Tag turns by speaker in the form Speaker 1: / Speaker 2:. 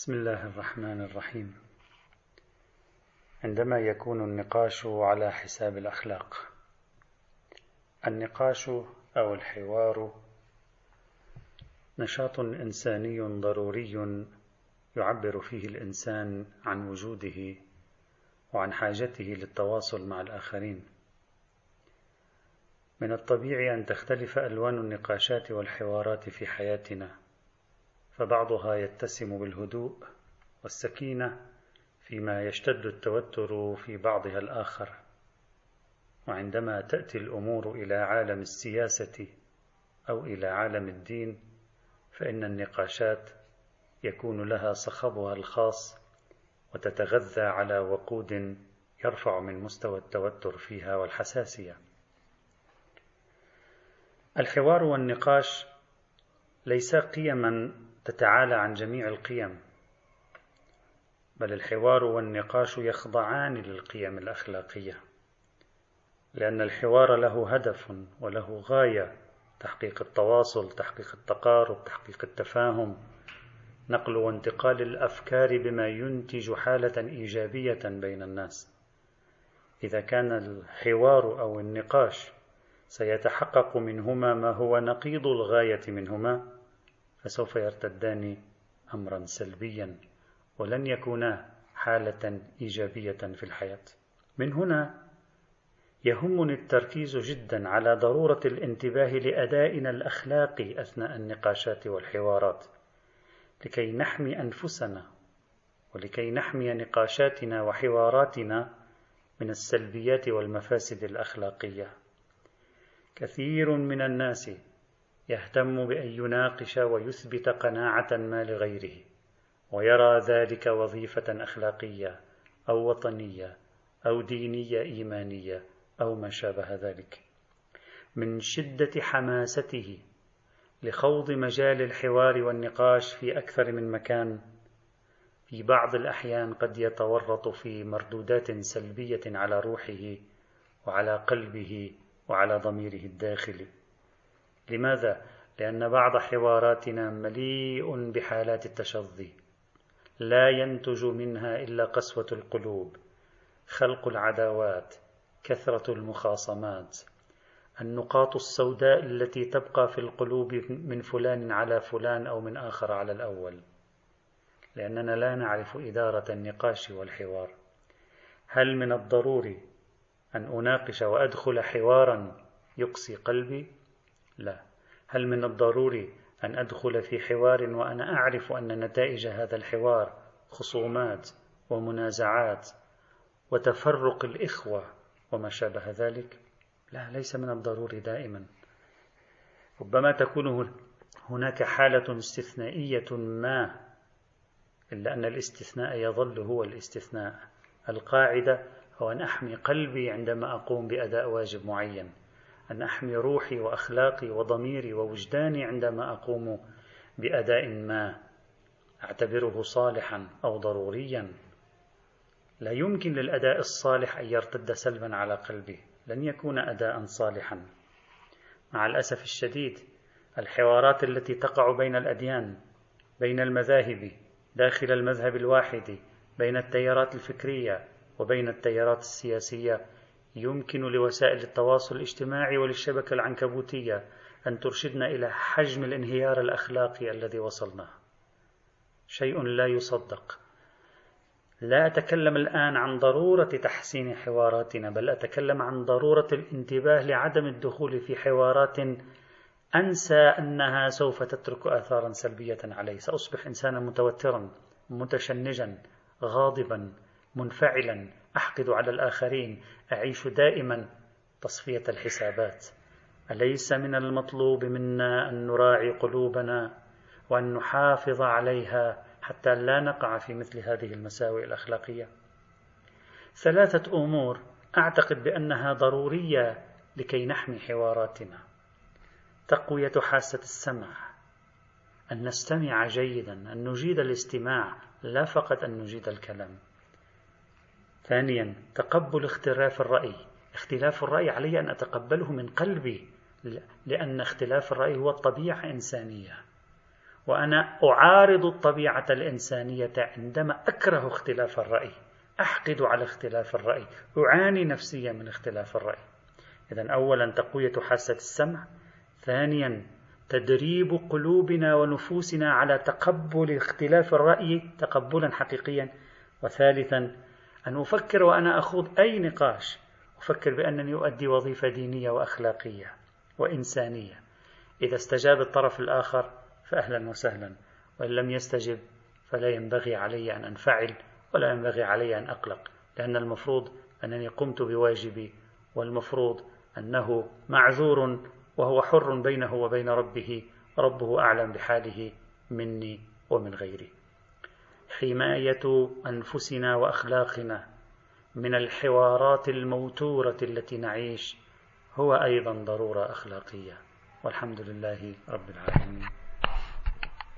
Speaker 1: بسم الله الرحمن الرحيم. عندما يكون النقاش على حساب الأخلاق النقاش أو الحوار نشاط إنساني ضروري يعبر فيه الإنسان عن وجوده وعن حاجته للتواصل مع الآخرين. من الطبيعي أن تختلف ألوان النقاشات والحوارات في حياتنا. فبعضها يتسم بالهدوء والسكينة فيما يشتد التوتر في بعضها الآخر. وعندما تأتي الأمور إلى عالم السياسة أو إلى عالم الدين فإن النقاشات يكون لها صخبها الخاص وتتغذى على وقود يرفع من مستوى التوتر فيها والحساسية. الحوار والنقاش ليس قيما تتعالى عن جميع القيم بل الحوار والنقاش يخضعان للقيم الأخلاقية لأن الحوار له هدف وله غاية تحقيق التواصل تحقيق التقارب تحقيق التفاهم نقل وانتقال الأفكار بما ينتج حالة إيجابية بين الناس. إذا كان الحوار أو النقاش سيتحقق منهما ما هو نقيض الغاية منهما فسوف يرتدان امرا سلبيا ولن يكونا حالة إيجابية في الحياة. من هنا يهمني التركيز جدا على ضرورة الانتباه لأدائنا الاخلاقي أثناء النقاشات والحوارات لكي نحمي أنفسنا ولكي نحمي نقاشاتنا وحواراتنا من السلبيات والمفاسد الأخلاقية. كثير من الناس يهتم بأن يناقش ويثبت قناعة ما لغيره ويرى ذلك وظيفة أخلاقية أو وطنية أو دينية إيمانية أو ما شابه ذلك. من شدة حماسته لخوض مجال الحوار والنقاش في أكثر من مكان في بعض الأحيان قد يتورط في مردودات سلبية على روحه وعلى قلبه وعلى ضميره الداخلي. لماذا؟ لأن بعض حواراتنا مليء بحالات التشظي. لا ينتج منها إلا قسوة القلوب خلق العداوات كثرة المخاصمات. النقاط السوداء التي تبقى في القلوب من فلان على فلان أو من آخر على الأول. لأننا لا نعرف إدارة النقاش والحوار. هل من الضروري أن أناقش وأدخل حوارا يقسي قلبي؟ لا. هل من الضروري أن أدخل في حوار وأنا أعرف أن نتائج هذا الحوار خصومات ومنازعات وتفرق الإخوة وما شابه ذلك؟ لا ليس من الضروري دائما. ربما تكون هناك حالة استثنائية ما إلا أن الاستثناء يظل هو الاستثناء. القاعدة هو أن أحمي قلبي عندما أقوم بأداء واجب معين. أن أحمي روحي وأخلاقي وضميري ووجداني عندما أقوم بأداء ما أعتبره صالحا أو ضروريا. لا يمكن للأداء الصالح أن يرتد سلبا على قلبي. لن يكون أداء صالحا. مع الأسف الشديد الحوارات التي تقع بين الأديان بين المذاهب داخل المذهب الواحد بين التيارات الفكرية وبين التيارات السياسية يمكن لوسائل التواصل الاجتماعي وللشبكة العنكبوتية أن ترشدنا إلى حجم الانهيار الأخلاقي الذي وصلنا. شيء لا يصدق. لا أتكلم الآن عن ضرورة تحسين حواراتنا بل أتكلم عن ضرورة الانتباه لعدم الدخول في حوارات أنسى أنها سوف تترك آثارا سلبية علي سأصبح إنسانا متوترا متشنجا غاضبا منفعلا. أحقد على الآخرين أعيش دائما تصفية الحسابات. أليس من المطلوب منا أن نراعي قلوبنا وأن نحافظ عليها حتى لا نقع في مثل هذه المساوئ الأخلاقية؟ ثلاثة أمور أعتقد بأنها ضرورية لكي نحمي حواراتنا. تقوية حاسة السمع أن نستمع جيدا أن نجيد الاستماع لا فقط أن نجيد الكلام. ثانيا تقبل اختلاف الرأي. اختلاف الرأي علي أن أتقبله من قلبي لأن اختلاف الرأي هو الطبيعة إنسانية وأنا أعارض الطبيعة الإنسانية عندما أكره اختلاف الرأي. أحقد على اختلاف الرأي. أعاني نفسيا من اختلاف الرأي. إذا أولا تقوية حاسة السمع. ثانيا تدريب قلوبنا ونفوسنا على تقبل اختلاف الرأي تقبلا حقيقيا. وثالثا أن أفكر وأنا أخوض أي نقاش. أفكر بأنني أؤدي وظيفة دينية وأخلاقية وإنسانية. إذا استجاب الطرف الآخر فأهلا وسهلا. وإن لم يستجب فلا ينبغي علي أن أنفعل ولا ينبغي علي أن أقلق لأن المفروض أنني قمت بواجبي والمفروض أنه معذور وهو حر بينه وبين ربه ربه أعلم بحاله مني ومن غيري. حماية أنفسنا وأخلاقنا من الحوارات الموتورة التي نعيش هو أيضا ضرورة أخلاقية. والحمد لله رب العالمين.